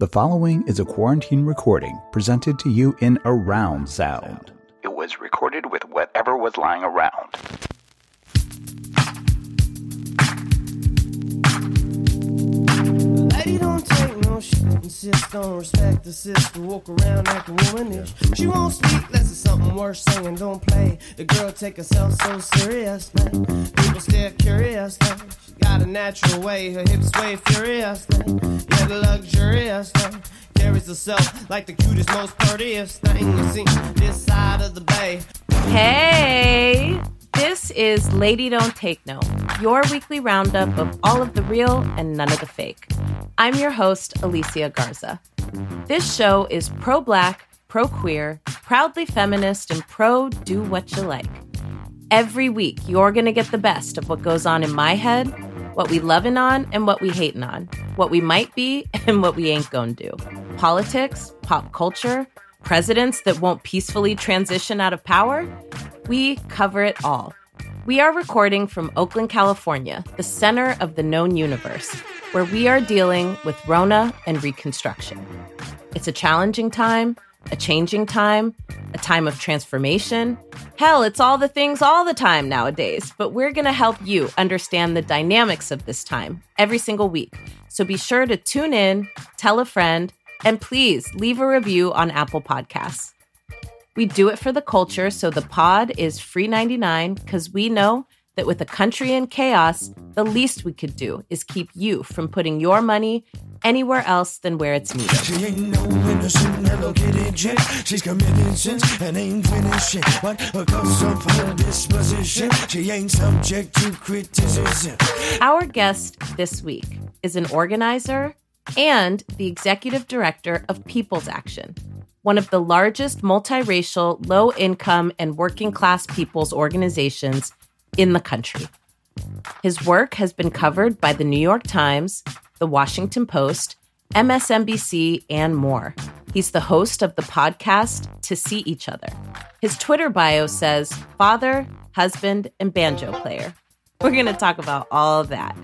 The following is a quarantine recording presented to you in around sound. It was recorded with whatever was lying around. Insist on respect the sister, walk around acting womanish. She won't speak unless it's something worse, singing don't play. The girl take herself so seriously. People stare curiously. She got a natural way, her hips sway furiously. Yeah, luxurious thing. Carries herself like the cutest, most prettiest thing you see this side of the bay. Hey, this is Lady Don't Take No, your weekly roundup of all of the real and none of the fake. I'm your host, Alicia Garza. This show is pro black, pro queer, proudly feminist, and pro do what you like. Every week, you're going to get the best of what goes on in my head, what we loving on and what we hating on, what we might be and what we ain't to do. Politics, pop culture, presidents that won't peacefully transition out of power. We cover it all. We are recording from Oakland, California, the center of the known universe, where we are dealing with Rona and Reconstruction. It's a challenging time, a changing time, a time of transformation. Hell, it's all the things all the time nowadays, but we're going to help you understand the dynamics of this time every single week. So be sure to tune in, tell a friend, and please leave a review on Apple Podcasts. We do it for the culture, so the pod is free 99 because we know that with a country in chaos, the least we could do is keep you from putting your money anywhere else than where it's needed. She ain't no innocent Hello Kitty chick. She's committing sins and ain't. But because of her disposition, she ain't subject to criticism. Our guest this week is an organizer and the executive director of People's Action, one of the largest multiracial, low income, and working class people's organizations in the country. His work has been covered by the New York Times, the Washington Post, MSNBC, and more. He's the host of the podcast To See Each Other. His Twitter bio says father, husband, and banjo player. We're going to talk about all of that.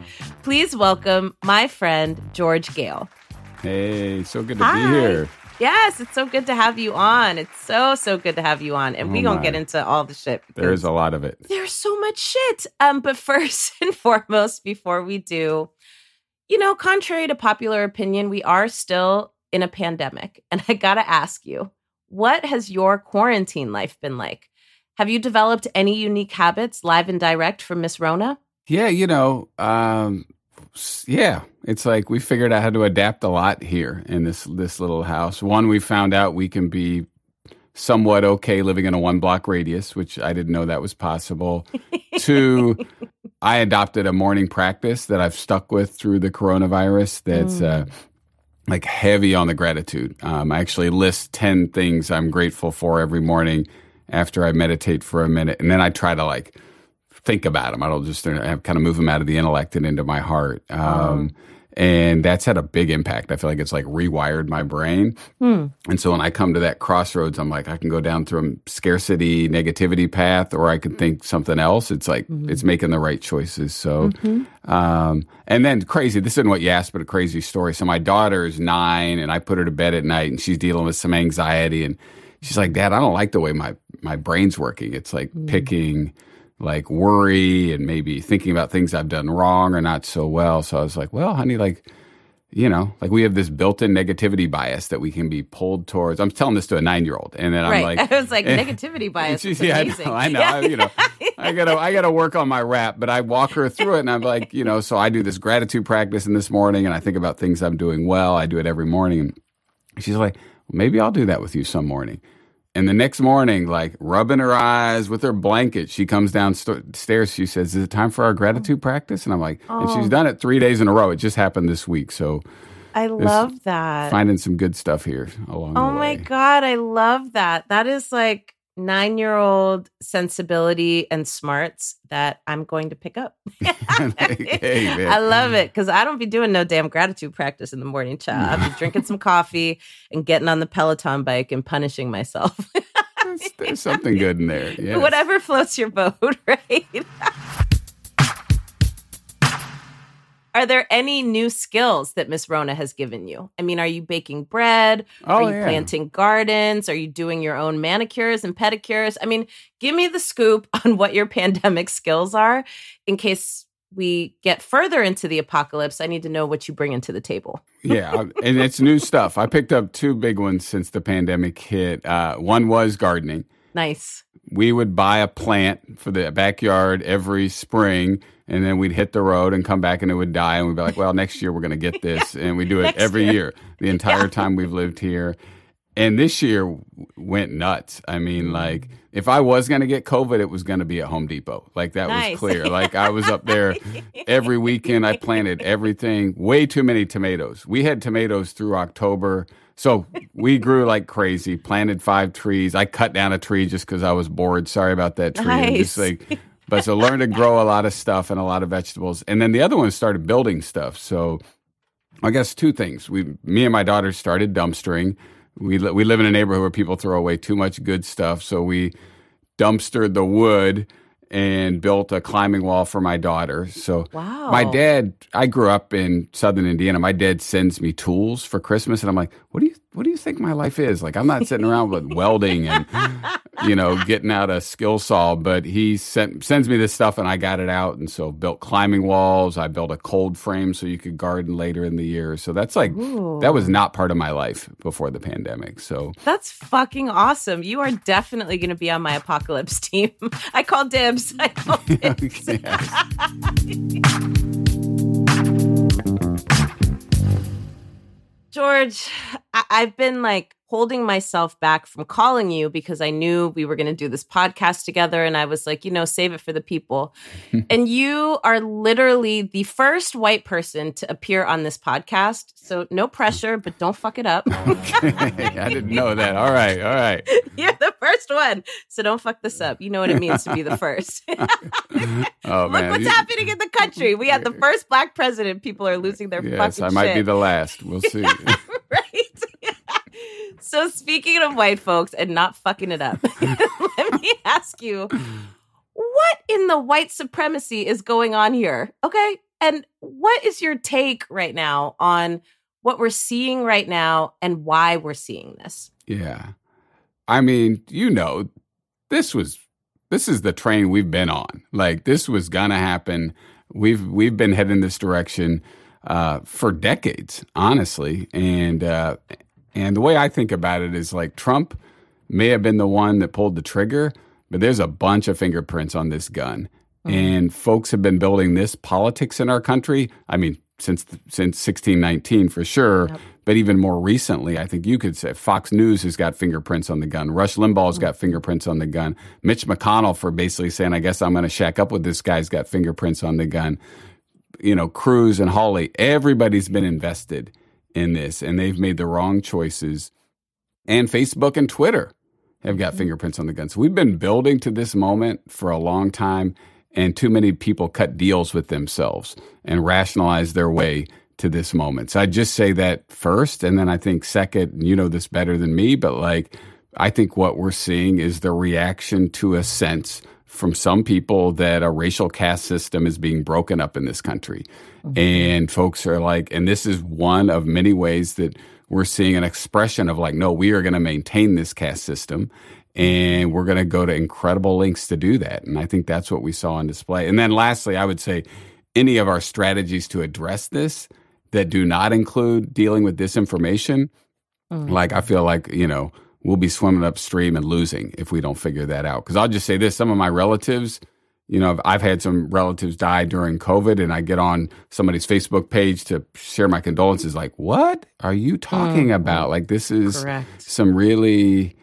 Please welcome my friend, George Goehl. Hey, so good to Hi. be here. Yes, it's so good to have you on. It's so, so good to have you on. And Oh we to get into all the shit. There is a lot of it. There's so much shit. Um, but first and foremost, before we do, you know, contrary to popular opinion, we are still in a pandemic. And I got to ask you, what has your quarantine life been like? Have you developed any unique habits live and direct from Miss Rona? Yeah, you know, um, yeah, it's like we figured out how to adapt a lot here in this this little house. One, we found out we can be somewhat okay living in a one block radius, which I didn't know that was possible. Two, I adopted a morning practice that I've stuck with through the coronavirus. That's uh, like heavy on the gratitude. Um, I actually list 10 things I'm grateful for every morning after I meditate for a minute. And then I try to like think about them. I don't just uh, kind of move them out of the intellect and into my heart. Um, And that's had a big impact. I feel like it's like rewired my brain. And so when I come to that crossroads, I'm like, I can go down through a scarcity, negativity path, or I could think something else. It's like, it's making the right choices. So, um, and then crazy, this isn't what you asked, but a crazy story. So my daughter is nine and I put her to bed at night and she's dealing with some anxiety. And she's like, Dad, I don't like the way my, my brain's working. It's like picking like worry and maybe thinking about things I've done wrong or not so well. So I was like, well, honey, like, you know, like we have this built-in negativity bias that we can be pulled towards. I'm telling this to a nine-year-old, and then I'm like, I was like, negativity bias. She's- yeah, amazing. I know. I know. I, you know, I gotta, I gotta work on my rap, but I walk her through it, and I'm like, you know, so I do this gratitude practice in this morning, and I think about things I'm doing well. I do it every morning, and she's like, well, maybe I'll do that with you some morning. And the next morning, like rubbing her eyes with her blanket, she comes downstairs. She says, "Is it time for our gratitude oh. practice?" And I'm like, and oh. she's done it three days in a row. It just happened this week, so I love that. finding some good stuff here along Oh the my. God, I love that. That is like nine year old sensibility and smarts that I'm going to pick up. Hey. I love mm. it because I don't be doing no damn gratitude practice in the morning, child. I'll be drinking some coffee and getting on the Peloton bike and punishing myself. There's, there's something good in there. Yes. Whatever floats your boat, right? Are there any new skills that Miss Rona has given you? I mean, are you baking bread? Oh, are you yeah. planting gardens? Are you doing your own manicures and pedicures? I mean, give me the scoop on what your pandemic skills are in case we get further into the apocalypse. I need to know what you bring into the table. yeah, and it's new stuff. I picked up two big ones since the pandemic hit. Uh, one was gardening. Nice. We would buy a plant for the backyard every spring, and then we'd hit the road and come back, and it would die. And we'd be like, "Well, next year we're going to get this," and we do it Next every year. year the entire time we've lived here. And this year went nuts. I Mm. mean, like if I was going to get COVID, it was going to be at Home Depot. Like that Nice. was clear. Like I was up there every weekend. I planted everything. Way too many tomatoes. We had tomatoes through October. So we grew like crazy. Planted five trees. I cut down a tree just because I was bored. Sorry about that tree. Nice. like, but so learned to grow a lot of stuff and a lot of vegetables. And then the other one started building stuff. So I guess two things. We, me and my daughter started dumpstering. We we live in a neighborhood where people throw away too much good stuff, so we dumpstered the wood and built a climbing wall for my daughter. So Wow. my dad, I grew up in southern Indiana. My dad sends me tools for Christmas, and I'm like, what do you what do you think my life is? Like I'm not sitting around with welding and you know getting out a skill saw, but he sent sends me this stuff, and I got it out, and so built climbing walls. I built a cold frame so you could garden later in the year. So that's like that was not part of my life before the pandemic. So That's fucking awesome. You are definitely going to be on my apocalypse team. I call dibs. I call dibs. George, I- I've been like holding myself back from calling you because I knew we were going to do this podcast together. And I was like, you know, save it for the people. and you are literally the first white person to appear on this podcast. So no pressure, but don't fuck it up. I didn't know that. All right, all right. You're the first one. So don't fuck this up. You know what it means to be the first. Oh Look man, what's You- happening in the country. We had the first black president. People are losing their Yes, fucking I might shit. be the last. We'll see. So speaking of white folks and not fucking it up, let me ask you, what in the white supremacy is going on here? Okay. And what is your take right now on what we're seeing right now and why we're seeing this? Yeah. I mean, you know, this was this is the train we've been on. Like this was gonna happen. We've we've been heading this direction uh, for decades, honestly. And uh, and the way I think about it is like Trump may have been the one that pulled the trigger, but there's a bunch of fingerprints on this gun. Mm-hmm. And folks have been building this politics in our country. I mean, since since 1619 for sure, but even more recently, I think you could say Fox News has got fingerprints on the gun. Rush Limbaugh's mm. got fingerprints on the gun. Mitch McConnell for basically saying, "I guess I'm going to shack up with this guy's got fingerprints on the gun." You know, Cruz and Hawley, everybody's been invested in this, and they've made the wrong choices. And Facebook and Twitter have got mm-hmm. fingerprints on the gun. So we've been building to this moment for a long time, and too many people cut deals with themselves and rationalize their way to this moment. So I just say that first, and then I think second, and you know this better than me, but like I think what we're seeing is the reaction to a sense from some people that a racial caste system is being broken up in this country. Mm-hmm. And folks are like, and this is one of many ways that we're seeing an expression of like, no, we are going to maintain this caste system and we're going to go to incredible lengths to do that. And I think that's what we saw on display. And then lastly, I would say any of our strategies to address this that do not include dealing with disinformation, mm. like I feel like, you know, we'll be swimming upstream and losing if we don't figure that out. Because I'll just say this some of my relatives, you know, I've- I've had some relatives die during COVID, and I get on somebody's Facebook page to share my condolences. Like, what are you talking about? Like, this is Correct. some really,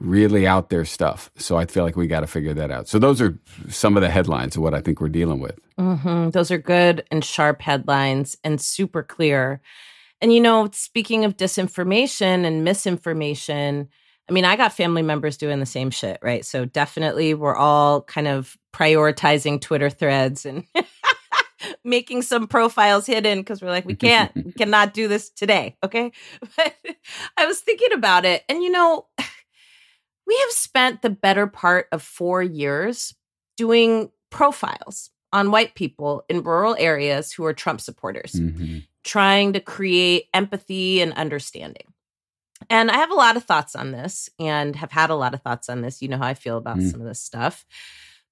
really out there stuff. So I feel like we got to figure that out. So those are some of the headlines of what I think we're dealing with. hmm Those are good and sharp headlines and super clear. And, you know, speaking of disinformation and misinformation, I mean, I got family members doing the same shit, right? So definitely we're all kind of prioritizing Twitter threads and making some profiles hidden because we're like, we can't, we cannot do this today. Okay. But I was thinking about it. And, you know, we have spent the better part of four years doing profiles on white people in rural areas who are Trump supporters, Mhm. Trying to create empathy and understanding. And I have a lot of thoughts on this and have had a lot of thoughts on this. You know how I feel about Mm. some of this stuff.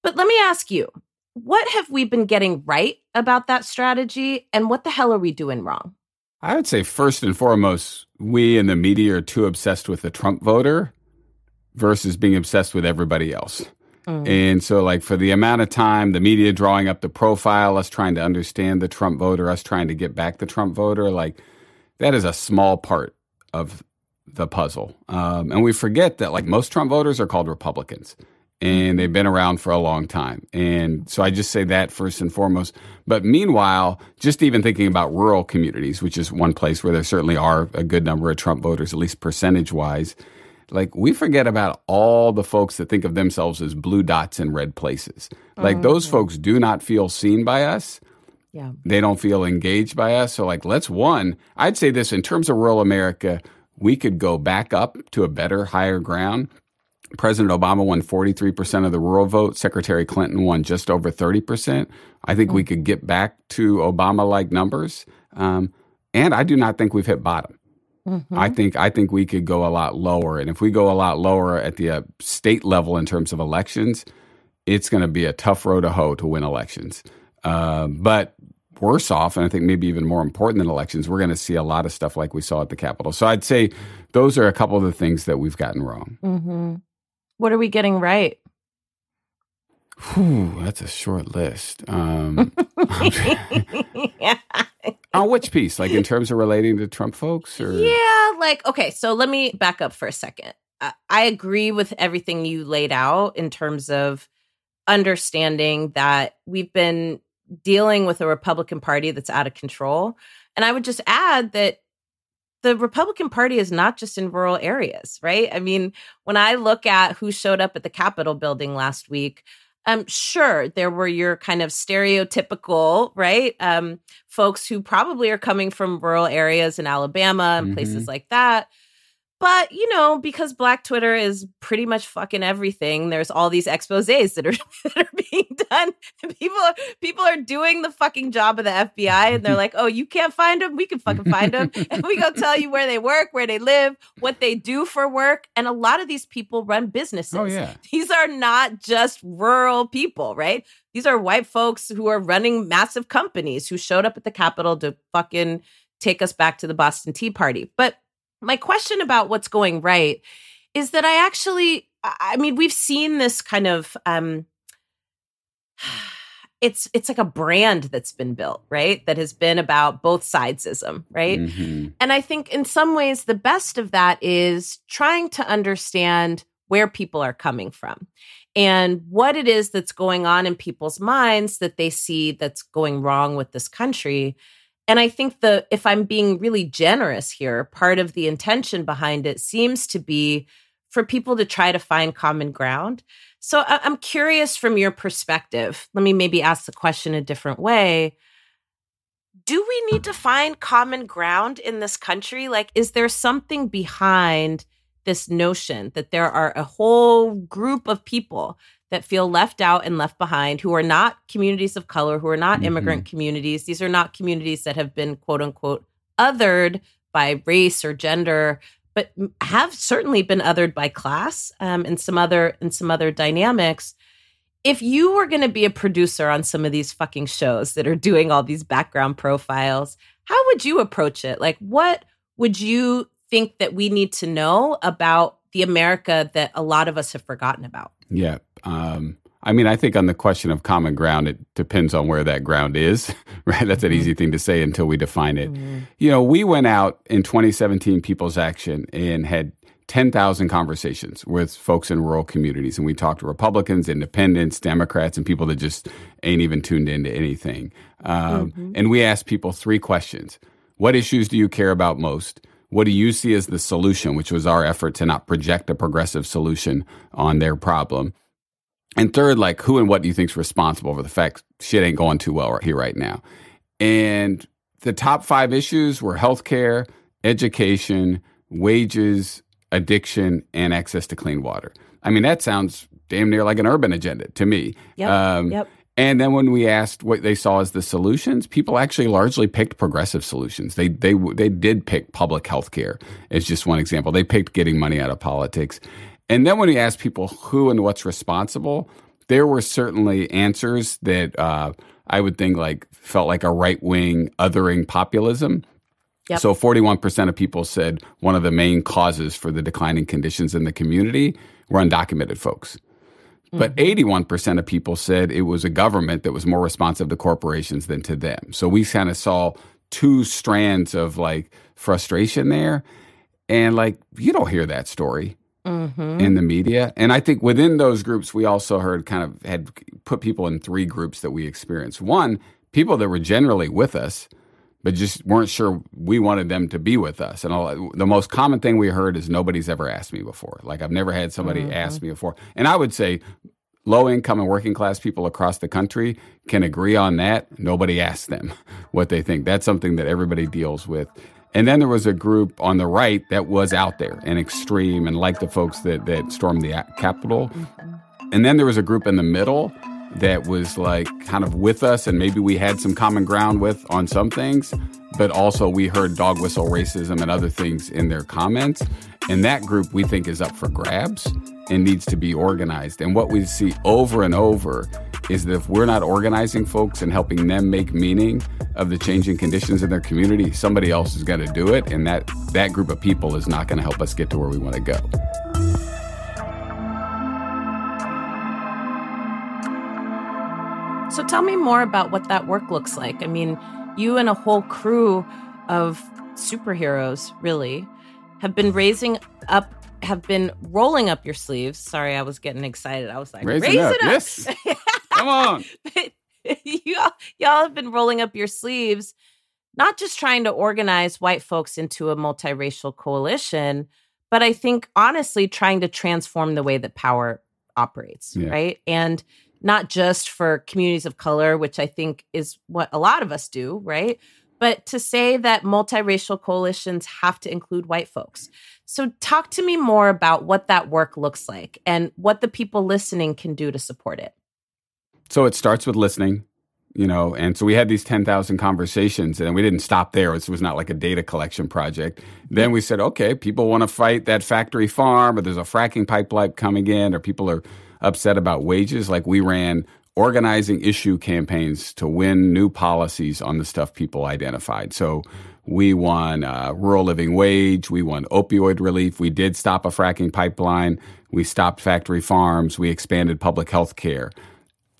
But let me ask you what have we been getting right about that strategy? And what the hell are we doing wrong? I would say first and foremost, we in the media are too obsessed with the Trump voter versus being obsessed with everybody else. Mm. And so, like, for the amount of time the media drawing up the profile, us trying to understand the Trump voter, us trying to get back the Trump voter, like, that is a small part of the puzzle. Um, and we forget that, like, most Trump voters are called Republicans and they've been around for a long time. And so I just say that first and foremost. But meanwhile, just even thinking about rural communities, which is one place where there certainly are a good number of Trump voters, at least percentage wise, like we forget about all the folks that think of themselves as blue dots in red places. Like those folks do not feel seen by us. Yeah. They don't feel engaged by us. So, like, let's one, I'd say this in terms of rural America, we could go back up to a better, higher ground. President Obama won 43% of the rural vote. Secretary Clinton won just over 30%. I think we could get back to Obama like numbers. Um, and I do not think we've hit bottom. I think I think we could go a lot lower, and if we go a lot lower at the uh, state level in terms of elections, it's going to be a tough road to hoe to win elections. Uh, but worse off, and I think maybe even more important than elections, we're going to see a lot of stuff like we saw at the Capitol. So I'd say those are a couple of the things that we've gotten wrong. hmm What are we getting right? Whew, that's a short list. Um, yeah. on which piece? Like in terms of relating to Trump folks? Or? Yeah, like okay, so let me back up for a second. I, I agree with everything you laid out in terms of understanding that we've been dealing with a Republican Party that's out of control. And I would just add that the Republican Party is not just in rural areas, right? I mean, when I look at who showed up at the Capitol building last week, um, sure, there were your kind of stereotypical, right? Um, folks who probably are coming from rural areas in Alabama and places like that. But, you know, because Black Twitter is pretty much fucking everything, there's all these exposés that are, that are being done. People, are, people are doing the fucking job of the FBI and they're like, oh, you can't find them? We can fucking find them. and we go tell you where they work, where they live, what they do for work. And a lot of these people run oh, businesses Oh, yeah. these are not just rural people, right? These are white folks who are running massive companies who showed up at the Capitol to fucking take us back to the Boston Tea Party. But my question about what's going right is that I actually, I mean, we've seen this kind of, um, it's it's like a brand that's been built, right? That has been about both sidesism, right? Mhm. And I think in some ways, the best of that is trying to understand where people are coming from and what it is that's going on in people's minds that they see that's going wrong with this country. And I think the if I'm being really generous here, part of the intention behind it seems to be for people to try to find common ground. So I'm curious from your perspective. Let me maybe ask the question a different way do we need to find common ground in this country? Like, is there something behind this notion that there are a whole group of people that feel left out and left behind who are not communities of color, who are not immigrant communities? These are not communities that have been quote unquote othered by race or gender, but have certainly been othered by class um, and some other and some other dynamics if you were going to be a producer on some of these fucking shows that are doing all these background profiles, how would you approach it? Like, what would you think that we need to know about the America that a lot of us have forgotten about? Yeah. Um, I mean, I think on the question of common ground, it depends on where that ground is, right? That's an easy thing to say until we define it. You know, we went out in 2017 People's Action and had 10,000 conversations with folks in rural communities. And we talked to Republicans, independents, Democrats, and people that just ain't even tuned into anything. Um, And we asked people three questions What issues do you care about most? What do you see as the solution, which was our effort to not project a progressive solution on their problem? And third, like who and what do you think's responsible for the fact shit ain't going too well right here right now? And the top five issues were healthcare, education, wages, addiction, and access to clean water. I mean, that sounds damn near like an urban agenda to me. Yep. Um, yep. And then when we asked what they saw as the solutions, people actually largely picked progressive solutions. They they they did pick public health care as just one example. They picked getting money out of politics. And then when we asked people who and what's responsible, there were certainly answers that uh, I would think like felt like a right wing othering populism. Yep. So 41% of people said one of the main causes for the declining conditions in the community were undocumented folks. But mm-hmm. 81% of people said it was a government that was more responsive to corporations than to them. So we kind of saw two strands of like frustration there. And like, you don't hear that story mm-hmm. in the media. And I think within those groups, we also heard kind of had put people in three groups that we experienced. One, people that were generally with us, but just weren't sure we wanted them to be with us. And all, the most common thing we heard is nobody's ever asked me before. Like I've never had somebody mm-hmm. ask me before. And I would say low income and working class people across the country can agree on that. Nobody asks them what they think. That's something that everybody deals with. And then there was a group on the right that was out there and extreme and like the folks that, that stormed the Capitol. Mm-hmm. And then there was a group in the middle that was like kind of with us and maybe we had some common ground with on some things, but also we heard dog whistle racism and other things in their comments. And that group we think is up for grabs and needs to be organized. And what we see over and over is that if we're not organizing folks and helping them make meaning of the changing conditions in their community, somebody else is going to do it. And that, that group of people is not going to help us get to where we want to go. So tell me more about what that work looks like. I mean, you and a whole crew of superheroes really have been raising up have been rolling up your sleeves. Sorry, I was getting excited. I was like, Raise it raise up. it up. Yes. Come on. y'all, y'all have been rolling up your sleeves, not just trying to organize white folks into a multiracial coalition, but I think honestly trying to transform the way that power operates, Yeah. right? And not just for communities of color, which I think is what a lot of us do, right? But to say that multiracial coalitions have to include white folks. So, talk to me more about what that work looks like and what the people listening can do to support it. So it starts with listening, you know, and so we had these 10,000 conversations and we didn't stop there. It was not like a data collection project. Then we said, okay, people want to fight that factory farm or there's a fracking pipeline coming in or people are upset about wages. Like we ran organizing issue campaigns to win new policies on the stuff people identified. So we won uh, rural living wage. We won opioid relief. We did stop a fracking pipeline. We stopped factory farms. We expanded public health care.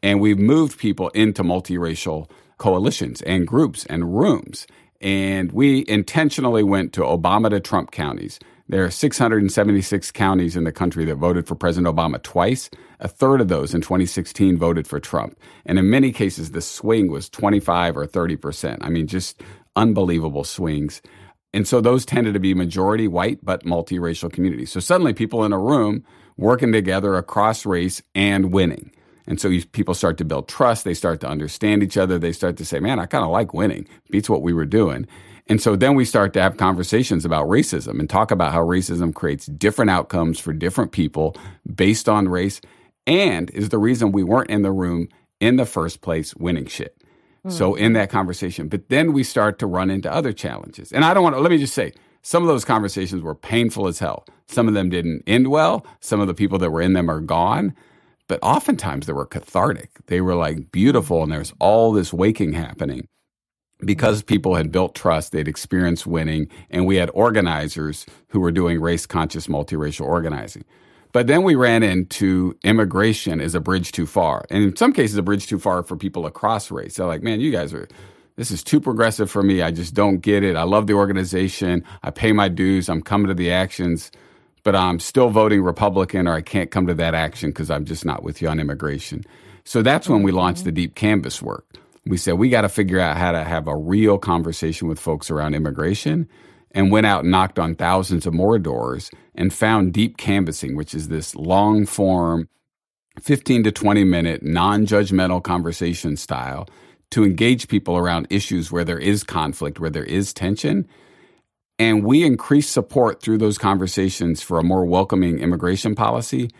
And we've moved people into multiracial coalitions and groups and rooms. And we intentionally went to Obama to Trump counties. There are 676 counties in the country that voted for President Obama twice. A third of those in 2016 voted for Trump. And in many cases, the swing was 25 or 30%. I mean, just unbelievable swings. And so those tended to be majority white, but multiracial communities. So suddenly people in a room working together across race and winning. And so people start to build trust. They start to understand each other. They start to say, man, I kind of like winning. Beats what we were doing. And so then we start to have conversations about racism and talk about how racism creates different outcomes for different people based on race and is the reason we weren't in the room in the first place winning shit. So hmm. in that conversation, but then we start to run into other challenges. And I don't want to, let me just say, some of those conversations were painful as hell. Some of them didn't end well. Some of the people that were in them are gone. But oftentimes they were cathartic. They were like beautiful and there's all this waking happening because people had built trust, they'd experienced winning, and we had organizers who were doing race conscious multiracial organizing. But then we ran into immigration as a bridge too far. And in some cases, a bridge too far for people across race. They're like, man, you guys are, this is too progressive for me. I just don't get it. I love the organization. I pay my dues. I'm coming to the actions, but I'm still voting Republican or I can't come to that action because I'm just not with you on immigration. So that's when we launched the mm-hmm. deep canvas work. We said, we got to figure out how to have a real conversation with folks around immigration and went out and knocked on thousands of more doors and found deep canvassing, which is this long form, 15 to 20 minute, non judgmental conversation style to engage people around issues where there is conflict, where there is tension. And we increased support through those conversations for a more welcoming immigration policy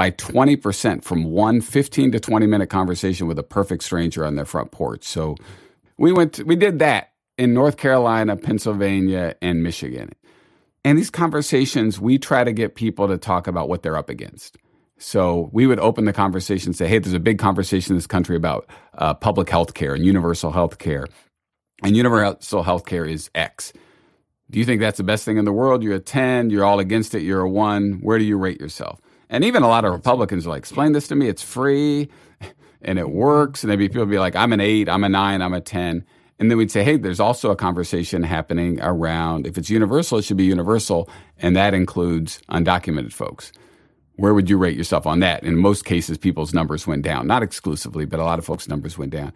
by 20% from one 15 to 20 minute conversation with a perfect stranger on their front porch. So we went to, we did that in North Carolina, Pennsylvania, and Michigan. And these conversations, we try to get people to talk about what they're up against. So we would open the conversation say, hey, there's a big conversation in this country about uh, public health care and universal health care. And universal health care is X. Do you think that's the best thing in the world? You're a 10, you're all against it, you're a 1. Where do you rate yourself? And even a lot of Republicans are like, explain this to me. It's free and it works. And then people would be like, I'm an 8, I'm a 9, I'm a 10. And then we'd say, hey, there's also a conversation happening around if it's universal, it should be universal. And that includes undocumented folks. Where would you rate yourself on that? In most cases, people's numbers went down, not exclusively, but a lot of folks' numbers went down.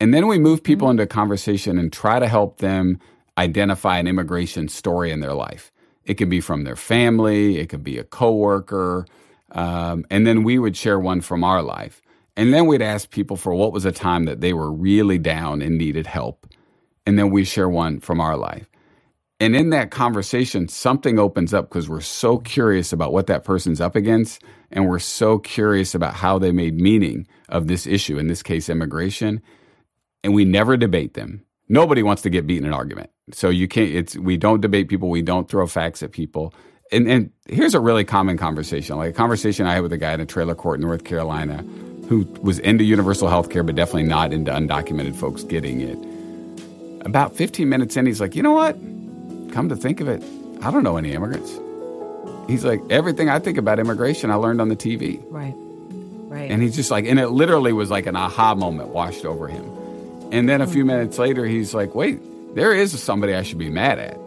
And then we move people mm-hmm. into a conversation and try to help them identify an immigration story in their life. It could be from their family, it could be a coworker, um, and then we would share one from our life. And then we'd ask people for what was a time that they were really down and needed help. And then we share one from our life. And in that conversation, something opens up because we're so curious about what that person's up against. And we're so curious about how they made meaning of this issue, in this case, immigration. And we never debate them. Nobody wants to get beat in an argument. So you can't, it's, we don't debate people. We don't throw facts at people. And, and here's a really common conversation, like a conversation I had with a guy in a trailer court in North Carolina who was into universal health care, but definitely not into undocumented folks getting it. About 15 minutes in, he's like, you know what? come to think of it, I don't know any immigrants. He's like, everything I think about immigration, I learned on the TV. Right. Right. And he's just like, and it literally was like an aha moment washed over him. And then a hmm. few minutes later, he's like, wait, there is somebody I should be mad at.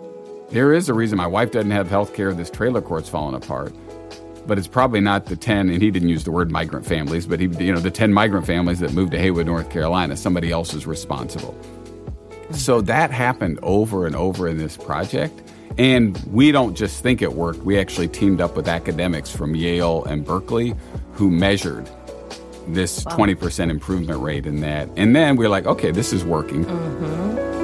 There is a reason my wife doesn't have health care. This trailer court's falling apart. But it's probably not the 10, and he didn't use the word migrant families, but he, you know, the 10 migrant families that moved to Haywood, North Carolina. Somebody else is responsible. So that happened over and over in this project. And we don't just think it worked. We actually teamed up with academics from Yale and Berkeley who measured this wow. 20% improvement rate in that. And then we are like, okay, this is working. Mm-hmm.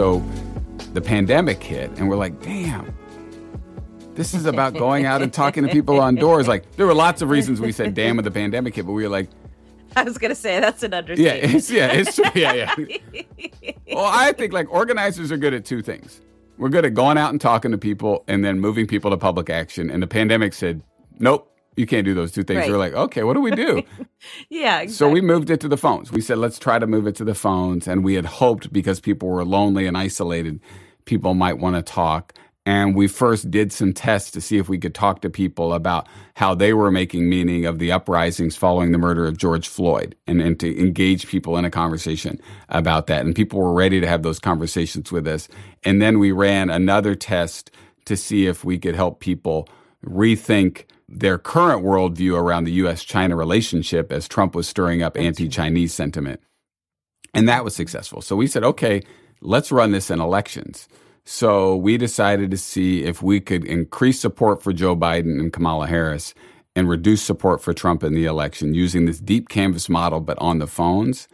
So the pandemic hit, and we're like, damn, this is about going out and talking to people on doors. Like there were lots of reasons we said damn when the pandemic hit, but we were like, I was gonna say that's an understatement. Yeah, it's, yeah, it's true. Yeah, yeah. well, I think like organizers are good at two things. We're good at going out and talking to people, and then moving people to public action. And the pandemic said, nope, you can't do those two things. Right. We're like, okay, what do we do? yeah. Exactly. So we moved it to the phones. We said, let's try to move it to the phones. And we had hoped because people were lonely and isolated, people might want to talk. And we first did some tests to see if we could talk to people about how they were making meaning of the uprisings following the murder of George Floyd and, and to engage people in a conversation about that. And people were ready to have those conversations with us. And then we ran another test to see if we could help people rethink their current worldview around the US China relationship as Trump was stirring up anti Chinese sentiment. And that was successful. So we said, okay, let's run this in elections. So we decided to see if we could increase support for Joe Biden and Kamala Harris and reduce support for Trump in the election using this deep canvas model, but on the phones.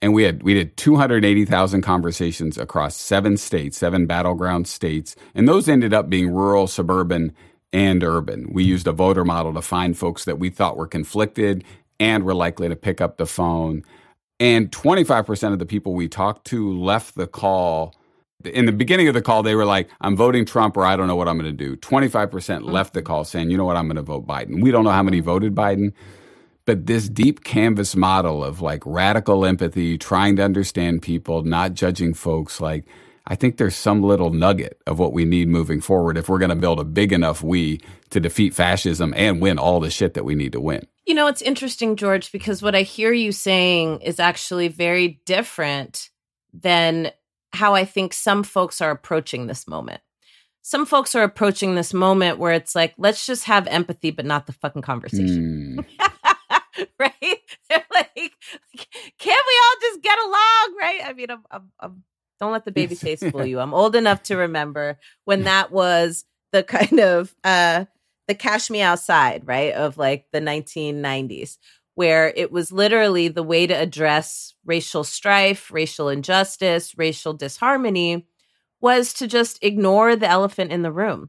And we had we did 280,000 conversations across seven states, seven battleground states, and those ended up being rural, suburban, and urban. We used a voter model to find folks that we thought were conflicted and were likely to pick up the phone. And 25% of the people we talked to left the call in the beginning of the call, they were like, I'm voting Trump or I don't know what I'm going to do. 25% mm-hmm. left the call saying, you know what, I'm going to vote Biden. We don't know how many voted Biden, but this deep canvas model of like radical empathy, trying to understand people, not judging folks, like, I think there's some little nugget of what we need moving forward if we're going to build a big enough we to defeat fascism and win all the shit that we need to win. You know, it's interesting, George, because what I hear you saying is actually very different than how I think some folks are approaching this moment. Some folks are approaching this moment where it's like, let's just have empathy, but not the fucking conversation. Mm. right? They're like, can't we all just get along? Right? I mean, I'm, I'm, I'm, don't let the baby face fool you. I'm old enough to remember when that was the kind of uh the cash me outside, right? Of like the 1990s where it was literally the way to address racial strife, racial injustice, racial disharmony was to just ignore the elephant in the room.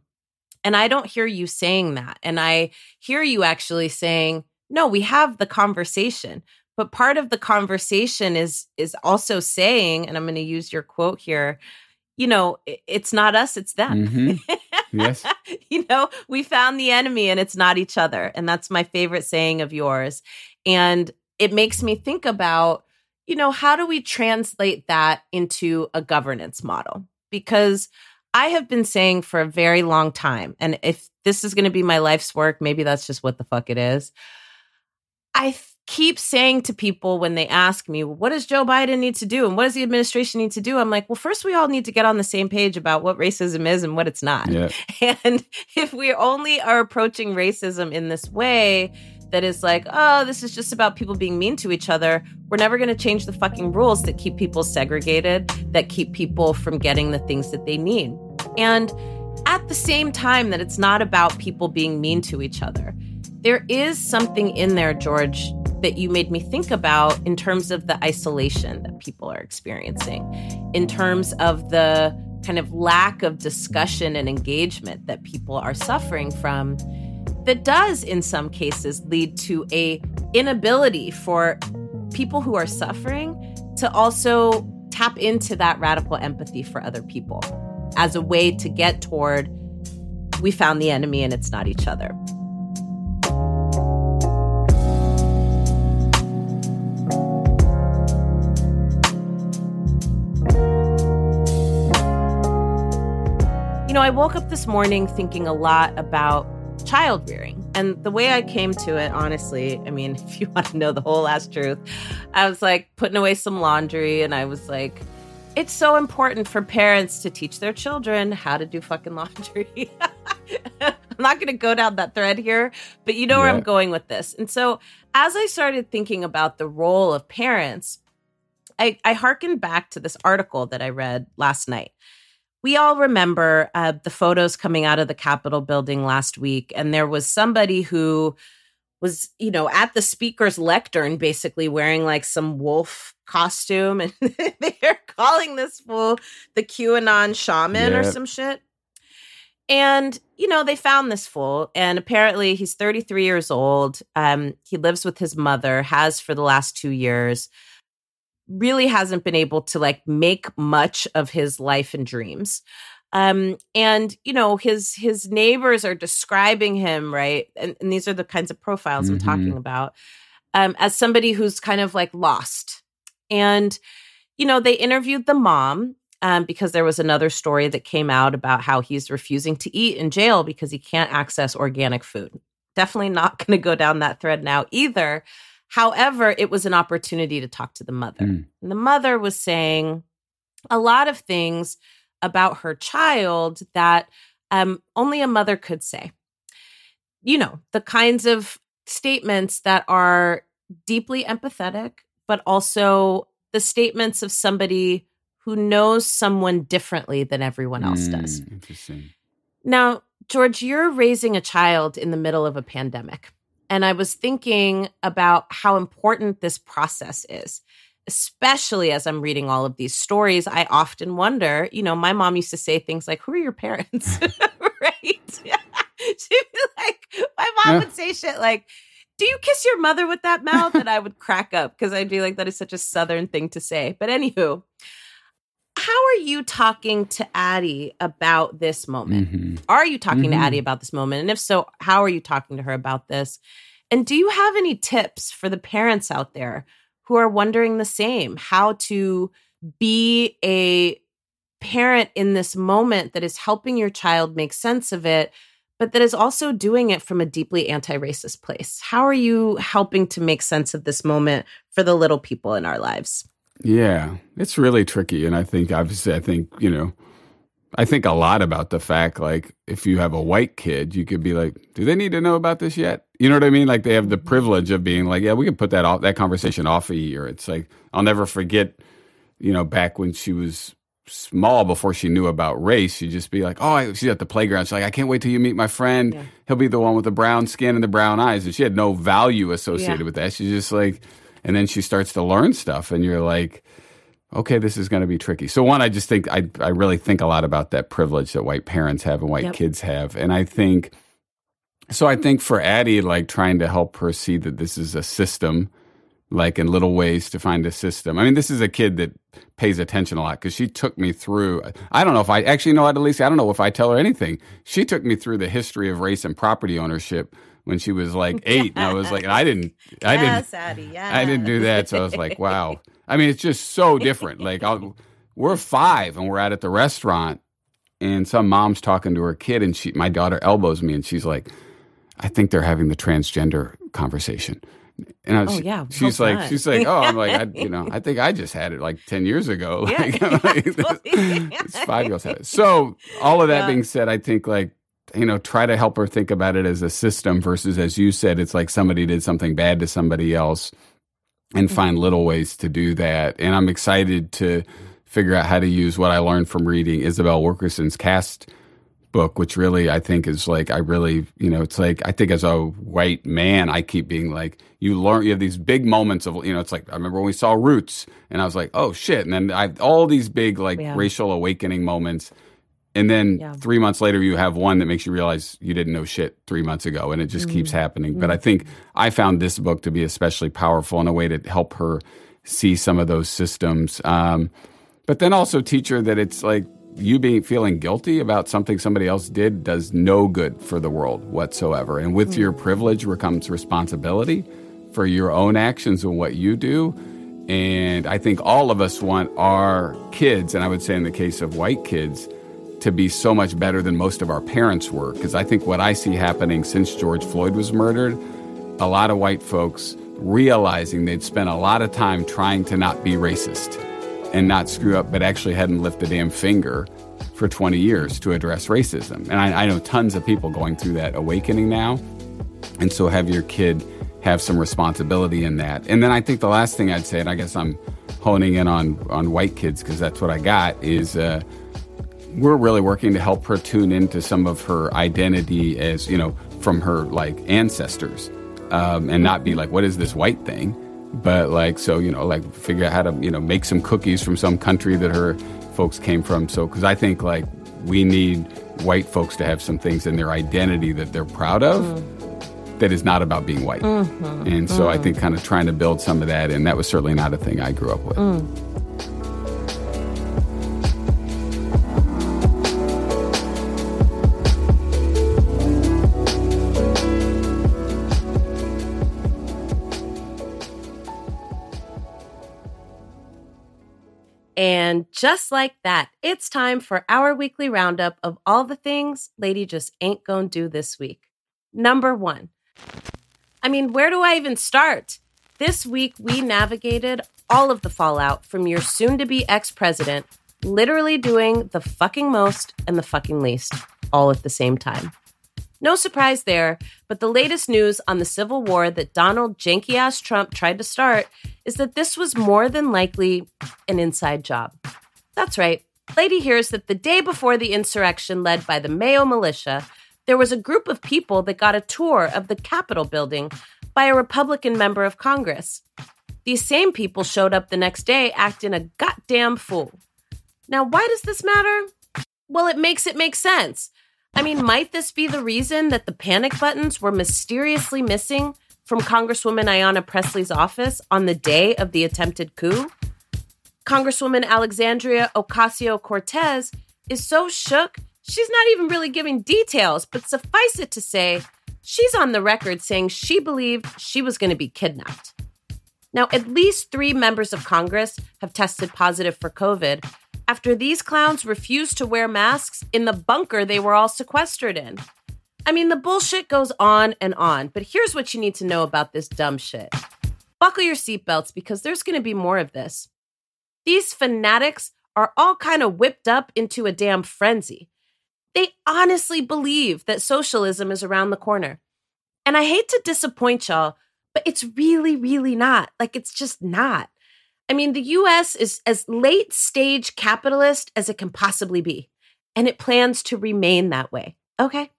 And I don't hear you saying that. And I hear you actually saying, no, we have the conversation. But part of the conversation is is also saying, and I'm going to use your quote here, you know, it's not us, it's them. Mm-hmm. Yes. you know, we found the enemy and it's not each other. And that's my favorite saying of yours. And it makes me think about, you know, how do we translate that into a governance model? Because I have been saying for a very long time, and if this is going to be my life's work, maybe that's just what the fuck it is. I keep saying to people when they ask me, what does Joe Biden need to do? And what does the administration need to do? I'm like, well, first, we all need to get on the same page about what racism is and what it's not. Yeah. And if we only are approaching racism in this way, that is like, oh, this is just about people being mean to each other. We're never going to change the fucking rules that keep people segregated, that keep people from getting the things that they need. And at the same time, that it's not about people being mean to each other. There is something in there, George, that you made me think about in terms of the isolation that people are experiencing, in terms of the kind of lack of discussion and engagement that people are suffering from that does in some cases lead to a inability for people who are suffering to also tap into that radical empathy for other people as a way to get toward we found the enemy and it's not each other. Know, I woke up this morning thinking a lot about child rearing. And the way I came to it, honestly, I mean, if you want to know the whole last truth, I was like putting away some laundry and I was like, it's so important for parents to teach their children how to do fucking laundry. I'm not going to go down that thread here, but you know yeah. where I'm going with this. And so, as I started thinking about the role of parents, I, I harkened back to this article that I read last night we all remember uh, the photos coming out of the Capitol building last week, and there was somebody who was, you know, at the speaker's lectern, basically wearing like some wolf costume, and they're calling this fool the QAnon shaman or some shit. And you know, they found this fool, and apparently he's 33 years old. Um, he lives with his mother, has for the last two years really hasn't been able to like make much of his life and dreams. Um and you know his his neighbors are describing him right? And, and these are the kinds of profiles mm-hmm. i'm talking about um as somebody who's kind of like lost. And you know they interviewed the mom um, because there was another story that came out about how he's refusing to eat in jail because he can't access organic food. Definitely not going to go down that thread now either However, it was an opportunity to talk to the mother. Mm. And the mother was saying a lot of things about her child that um, only a mother could say. You know, the kinds of statements that are deeply empathetic, but also the statements of somebody who knows someone differently than everyone else mm, does. Interesting. Now, George, you're raising a child in the middle of a pandemic. And I was thinking about how important this process is, especially as I'm reading all of these stories. I often wonder, you know, my mom used to say things like, Who are your parents? right? She'd be like, My mom yeah. would say shit like, do you kiss your mother with that mouth? And I would crack up because I'd be like, that is such a Southern thing to say. But anywho, how are you talking to Addie about this moment? Mm-hmm. Are you talking mm-hmm. to Addie about this moment? And if so, how are you talking to her about this? And do you have any tips for the parents out there who are wondering the same? How to be a parent in this moment that is helping your child make sense of it, but that is also doing it from a deeply anti racist place? How are you helping to make sense of this moment for the little people in our lives? Yeah, it's really tricky. And I think, obviously, I think, you know, I think a lot about the fact, like, if you have a white kid, you could be like, do they need to know about this yet? You know what I mean? Like, they have the privilege of being like, yeah, we can put that off, that conversation off a year. It's like, I'll never forget, you know, back when she was small before she knew about race, she'd just be like, "Oh, I, she's at the playground. She's like, I can't wait till you meet my friend. Yeah. He'll be the one with the brown skin and the brown eyes." And she had no value associated Yeah. with that. She's just like, and then she starts to learn stuff, and you're like, okay, this is going to be tricky. So one, I just think I I really think a lot about that privilege that white parents have and white Yep. kids have, and I think. So I think for Addie, like trying to help her see that this is a system, like in little ways to find a system. I mean, this is a kid that pays attention a lot because she took me through. I don't know if I actually know Alicia. I don't know if I tell her anything. She took me through the history of race and property ownership when she was like eight, and I was like, I didn't, I didn't, Addie. Yeah. I didn't do that. So I was like, wow. I mean, it's just so different. Like, I'll, we're five and we're out at the restaurant, and some mom's talking to her kid, and she, my daughter elbows me, and she's like, I think they're having the transgender conversation. And I oh, was, Oh, yeah. she's Well like, she's like, oh, I'm like, I, you know, I think I just had it like ten years ago. Yeah, Like, I'm like, five year olds it. So all of that Yeah. being said, I think like you know, try to help her think about it as a system versus, as you said, it's like somebody did something bad to somebody else, and Mm-hmm. find little ways to do that. And I'm excited to figure out how to use what I learned from reading Isabel Wilkerson's Caste book, which really I think is like I really you know it's like I think as a white man I keep being like you learn you have these big moments of you know it's like I remember when we saw Roots and I was like oh shit and then I all these big like Yeah. racial awakening moments. And then Yeah. three months later, you have one that makes you realize you didn't know shit three months ago, and it just mm. keeps happening. But I mm. think I found this book to be especially powerful in a way to help her see some of those systems. Um, but then also teach her that it's like you being feeling guilty about something somebody else did does no good for the world whatsoever. And with your mm. privilege comes responsibility for your own actions and what you do. And I think all of us want our kids, and I would say in the case of white kids, to be so much better than most of our parents were. Because I think what I see happening since George Floyd was murdered, a lot of white folks realizing they'd spent a lot of time trying to not be racist and not screw up, but actually hadn't lifted a damn finger for 20 years to address racism. And I, I know tons of people going through that awakening now. And so have your kid have some responsibility in that. And then I think the last thing I'd say, and I guess I'm honing in on, on white kids because that's what I got, is uh, we're really working to help her tune into some of her identity as, you know, from her like ancestors um, and not be like, what is this white thing? But like, so, you know, like figure out how to, you know, make some cookies from some country that her folks came from. So, because I think like we need white folks to have some things in their identity that they're proud of mm. that is not about being white. Mm-hmm. And so I mm. think kind of trying to build some of that, and that was certainly not a thing I grew up with. Mm. And just like that, it's time for our weekly roundup of all the things Lady just ain't gonna do this week. Number one. I mean, where do I even start? This week, we navigated all of the fallout from your soon to be ex president literally doing the fucking most and the fucking least all at the same time. No surprise there, but the latest news on the civil war that Donald janky ass Trump tried to start is that this was more than likely an inside job. That's right. Lady hears that the day before the insurrection led by the Mayo militia, there was a group of people that got a tour of the Capitol building by a Republican member of Congress. These same people showed up the next day acting a goddamn fool. Now, why does this matter? Well, it makes it make sense. I mean, might this be the reason that the panic buttons were mysteriously missing from Congresswoman Ayanna Pressley's office on the day of the attempted coup? Congresswoman Alexandria Ocasio Cortez is so shook, she's not even really giving details, but suffice it to say, she's on the record saying she believed she was going to be kidnapped. Now, at least three members of Congress have tested positive for COVID after these clowns refused to wear masks in the bunker they were all sequestered in. I mean, the bullshit goes on and on, but here's what you need to know about this dumb shit. Buckle your seatbelts because there's going to be more of this. These fanatics are all kind of whipped up into a damn frenzy. They honestly believe that socialism is around the corner. And I hate to disappoint y'all, but it's really, really not. Like, it's just not. I mean, the US is as late stage capitalist as it can possibly be, and it plans to remain that way. Okay.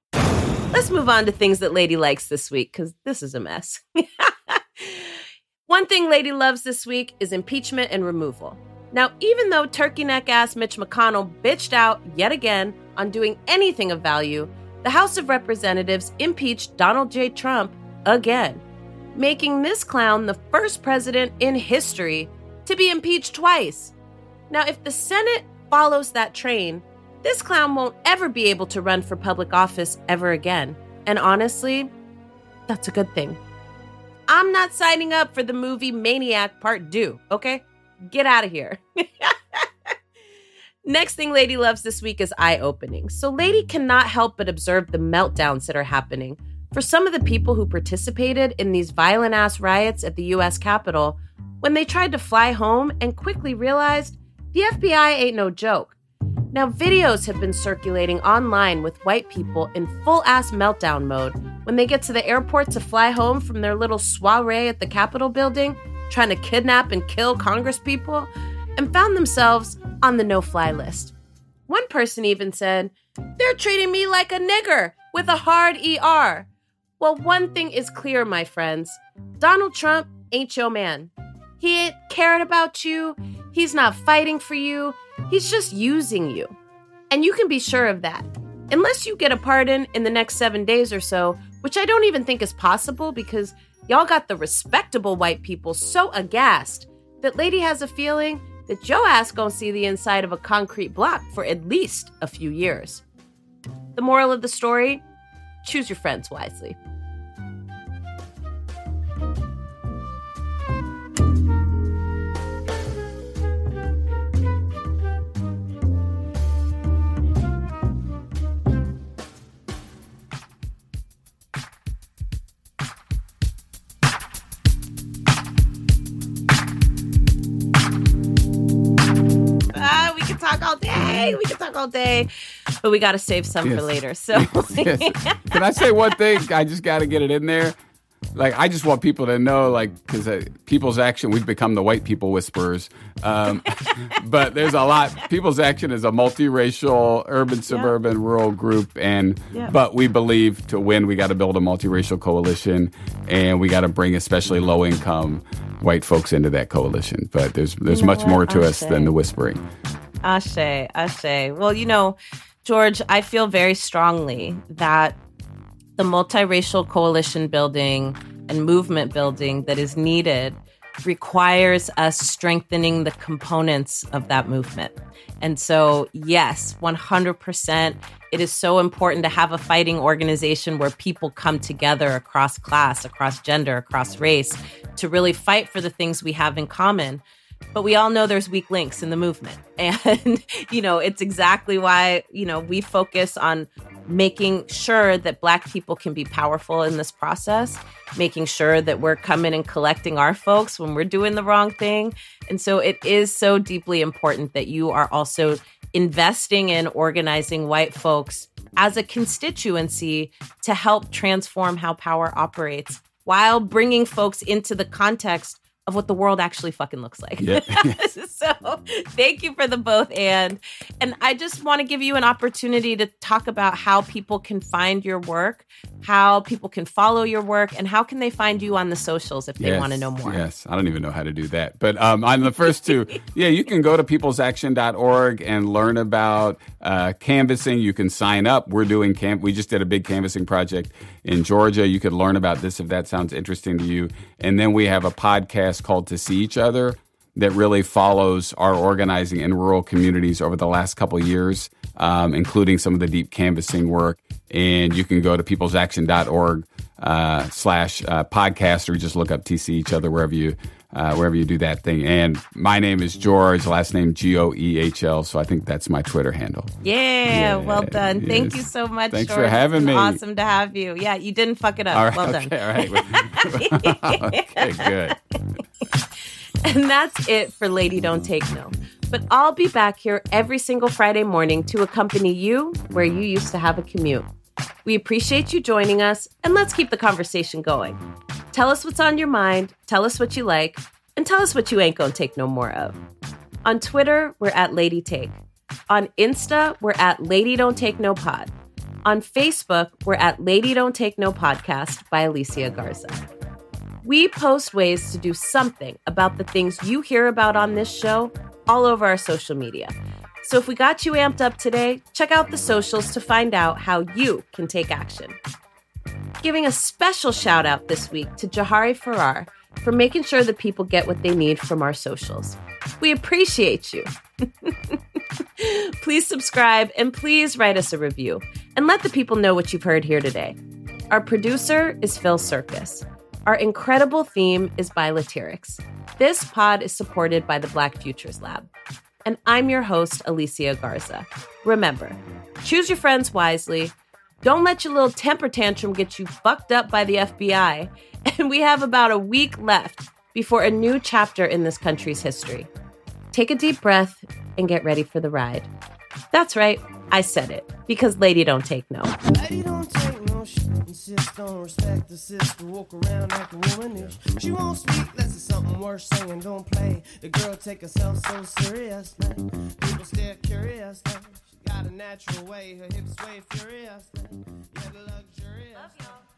Let's move on to things that Lady likes this week because this is a mess. One thing Lady loves this week is impeachment and removal. Now, even though turkey neck ass Mitch McConnell bitched out yet again on doing anything of value, the House of Representatives impeached Donald J. Trump again, making this clown the first president in history to be impeached twice. Now, if the Senate follows that train, this clown won't ever be able to run for public office ever again. And honestly, that's a good thing. I'm not signing up for the movie Maniac Part 2, okay? Get out of here. Next thing Lady loves this week is eye opening. So, Lady cannot help but observe the meltdowns that are happening. For some of the people who participated in these violent ass riots at the US Capitol, when they tried to fly home and quickly realized the FBI ain't no joke. Now, videos have been circulating online with white people in full ass meltdown mode when they get to the airport to fly home from their little soiree at the Capitol building, trying to kidnap and kill Congress people, and found themselves on the no fly list. One person even said, They're treating me like a nigger with a hard ER. Well, one thing is clear, my friends Donald Trump ain't your man. He ain't cared about you. He's not fighting for you. He's just using you. And you can be sure of that. Unless you get a pardon in the next seven days or so, which I don't even think is possible because y'all got the respectable white people so aghast that Lady has a feeling that Joe ass gonna see the inside of a concrete block for at least a few years. The moral of the story choose your friends wisely. Day. We can talk all day, but we got to save some for later. So, Yes. Can I say one thing? I just got to get it in there. Like, I just want people to know, like, because uh, people's action, we've become the white people whisperers. Um, but there's a lot. People's action is a multiracial, urban, suburban, rural group, and Yeah. but we believe to win, we got to build a multiracial coalition, and we got to bring especially low income white folks into that coalition. But there's there's know much more to I'll us say. than the whispering. Ashe, Ashe. Well, you know, George, I feel very strongly that the multiracial coalition building and movement building that is needed requires us strengthening the components of that movement. And so, yes, 100%, it is so important to have a fighting organization where people come together across class, across gender, across race to really fight for the things we have in common but we all know there's weak links in the movement. And you know it's exactly why you know we focus on making sure that black people can be powerful in this process making sure that we're coming and collecting our folks when we're doing the wrong thing. And so it is so deeply important that you are also investing in organizing white folks as a constituency to help transform how power operates while bringing folks into the context of what the world actually fucking looks like. Yeah. so thank you for the both and and I just want to give you an opportunity to talk about how people can find your work, how people can follow your work, and how can they find you on the socials if they want to know more. Yes, I don't even know how to do that. But um, on the first two, yeah, you can go to peoplesaction.org and learn about uh, canvassing. You can sign up. We're doing camp. We just did a big canvassing project in Georgia. You could learn about this if that sounds interesting to you. And then we have a podcast called To See Each Other that really follows our organizing in rural communities over the last couple years, um, including some of the deep canvassing work. And you can go to peoplesaction.org uh, slash uh, podcast or just look up To See each other wherever you uh, wherever you do that thing. And my name is George, last name G O E H L. So I think that's my Twitter handle. Yeah, well done. Thank you so much. Thanks for George. It's having me. Awesome to have you. Yeah, you didn't fuck it up. All right. well okay. done. All right. okay. Good. And that's it for Lady Don't Take No. But I'll be back here every single Friday morning to accompany you where you used to have a commute. We appreciate you joining us, and let's keep the conversation going. Tell us what's on your mind, tell us what you like, And tell us what you ain't gonna take no more of. On Twitter, we're at Lady Take. On Insta, we're at Lady Don't Take No Pod. On Facebook, we're at Lady Don't Take No Podcast by Alicia Garza. We post ways to do something about the things you hear about on this show all over our social media. So if we got you amped up today, check out the socials to find out how you can take action. Giving a special shout out this week to Jahari Farrar for making sure that people get what they need from our socials. We appreciate you. please subscribe and please write us a review and let the people know what you've heard here today. Our producer is Phil Circus. Our incredible theme is by Latyrx. This pod is supported by the Black Futures Lab. And I'm your host, Alicia Garza. Remember, choose your friends wisely. Don't let your little temper tantrum get you fucked up by the FBI. And we have about a week left before a new chapter in this country's history. Take a deep breath and get ready for the ride. That's right, I said it, because Lady Don't Take No. Lady don't take no shit. Insist on respect the sister. Walk around like a womanish. She won't speak unless it's something worse saying. Don't play. The girl take herself so serious. People stare curious. She got a natural way. Her hips sway furious. Like, yeah, the luxurious.